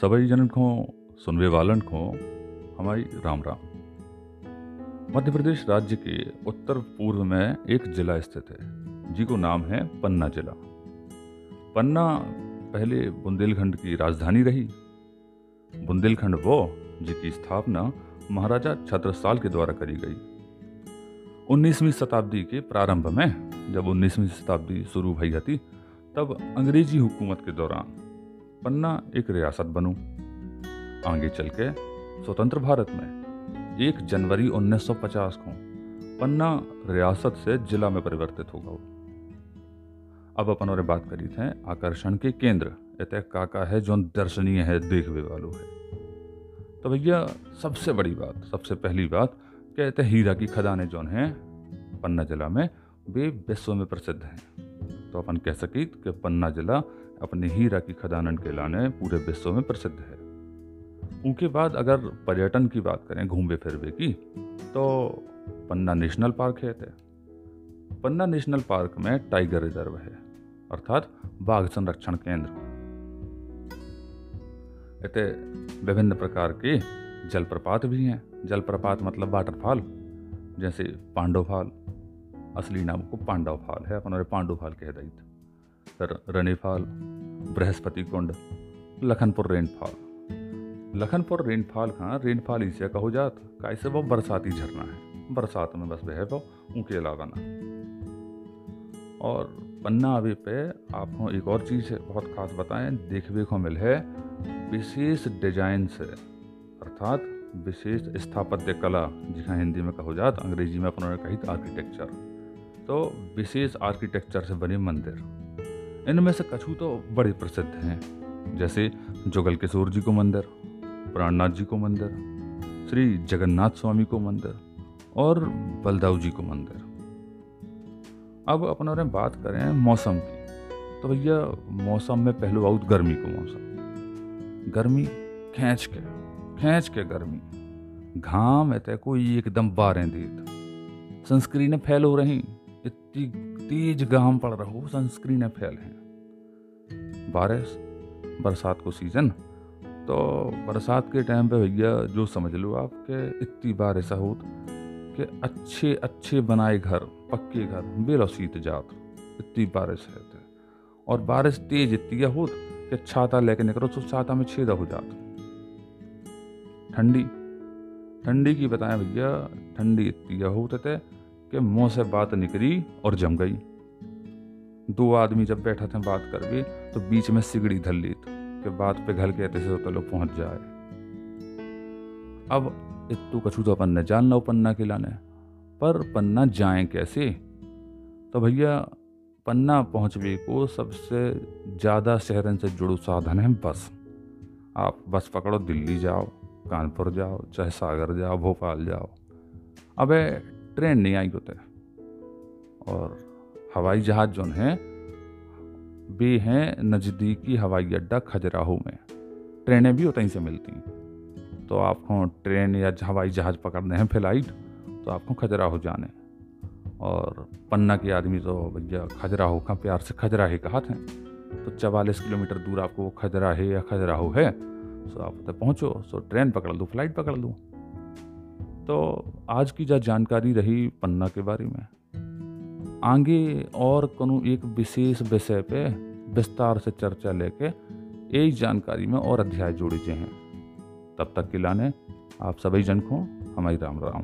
सभी जन को सुनवे वालन को हमारी राम राम। मध्य प्रदेश राज्य के उत्तर पूर्व में एक जिला स्थित है जी को नाम है पन्ना जिला। पन्ना पहले बुंदेलखंड की राजधानी रही। बुंदेलखंड वो, जिसकी स्थापना महाराजा छत्रसाल के द्वारा करी गई। 19वीं शताब्दी के प्रारंभ में, जब 19वीं शताब्दी शुरू हुई थी तब अंग्रेज़ी हुकूमत के दौरान पन्ना एक रियासत बनू। आगे चल के स्वतंत्र भारत में एक जनवरी 1950 को पन्ना रियासत से जिला में परिवर्तित होगा। अब अपन और बात करी थे आकर्षण के केंद्र। एते काका है जो दर्शनीय है देखने वालों है। तो भैया, सबसे बड़ी बात, सबसे पहली बात, कहते हीरा की खदानें जो हैं, पन्ना जिला में वे विश्व में प्रसिद्ध हैं। तो अपन कह सकी कि पन्ना जिला अपने हीरा की खदानन के लाने पूरे विश्व में प्रसिद्ध है। उनके बाद अगर पर्यटन की बात करें घूमे फिरवे की तो पन्ना नेशनल पार्क है थे पन्ना नेशनल पार्क में टाइगर रिज़र्व है, अर्थात बाघ संरक्षण केंद्र। इतने विभिन्न प्रकार के जलप्रपात भी हैं। जलप्रपात मतलब वाटरफॉल, जैसे पांडवफाल। असली नाम को पांडव फाल है, अपन पांडव फाल कह दी रनेफाल, बृहस्पति कुंड, लखनपुर रेनफॉल। लखनपुर रेनफॉल हाँ रेनफॉल इसे कहो जात। कैसे वो बरसाती झरना है। बरसात में बस वह वो उनके अलावा ना। और पन्ना आवे पे आपको एक और चीज़ है बहुत खास बताएँ देखने को मिल है। विशेष डिज़ाइन से, अर्थात विशेष स्थापत्य कला, जिसका हिंदी में कहो जात अंग्रेज़ी में अपनों ने कही आर्किटेक्चर तो विशेष आर्किटेक्चर से बने मंदिर। इनमें से कछु तो बड़े प्रसिद्ध हैं, जैसे जुगल किशोर जी को मंदिर, प्राणनाथ जी को मंदिर, श्री जगन्नाथ स्वामी को मंदिर और बलदाऊ जी को मंदिर। अब अपन और बात करें मौसम की तो भैया मौसम में पहलू आउट गर्मी को मौसम। गर्मी खींच के खींच के गर्मी। घाम है कोई एकदम बारें देत। सनस्क्रीन फैल हो रही, इतनी तेज घाम पड़ रहा हो, सनस्क्रीन फैल है। बारिश, बरसात को सीज़न तो बरसात के टाइम पे भैया जो समझ लो आप कि इतनी बार ऐसा हो कि अच्छे अच्छे बनाए घर, पक्के घर बेलो सीत जात, इतनी बारिश है थे और बारिश तेज इतनी हो कि छाता लेके निकलो तो छाता में छेदा हो जाता। ठंडी ठंडी की बताएँ भैया, ठंडी इतनी होते थे कि मुँह से बात निकली और जम गई। दो आदमी जब बैठा थे बात कर भी तो बीच में सिगड़ी धल ली कि बात पे घल के ऐसे तो लोग पहुँच जाए। अब इतू कछू तो अपन ने जान लो पन्ना के लाने पर पन्ना जाए कैसे? तो भैया, पन्ना पहुँचने को सबसे ज़्यादा शहरन से जुड़ो साधन है बस। आप बस पकड़ो, दिल्ली जाओ, कानपुर जाओ, चाहे सागर जाओ, भोपाल जाओ। अबे, ट्रेन नहीं आई होते। और हवाई जहाज़ जो हैं वे हैं नज़दीकी हवाई अड्डा खजुराहो में। ट्रेनें भी उतहीं से मिलती हैं। तो आपको ट्रेन या हवाई जहाज़ पकड़ने हैं फ़्लाइट तो आपको खजुराहो जाने। और पन्ना के आदमी तो भैया खजुराहो का प्यार से खजुराहे कहा थे तो चवालीस किलोमीटर दूर आपको वो खजुराहे या खजुराहो है सो आप तक पहुँचो सो ट्रेन पकड़ लो, फ़्लाइट पकड़ लो। तो आज की जो जानकारी रही पन्ना के बारे में। आगे और कोनो एक विशेष विषय पे विस्तार से चर्चा लेके एक जानकारी में और अध्याय जोड़े हैं तब तक के लाने आप सभी जन को हमारी राम राम।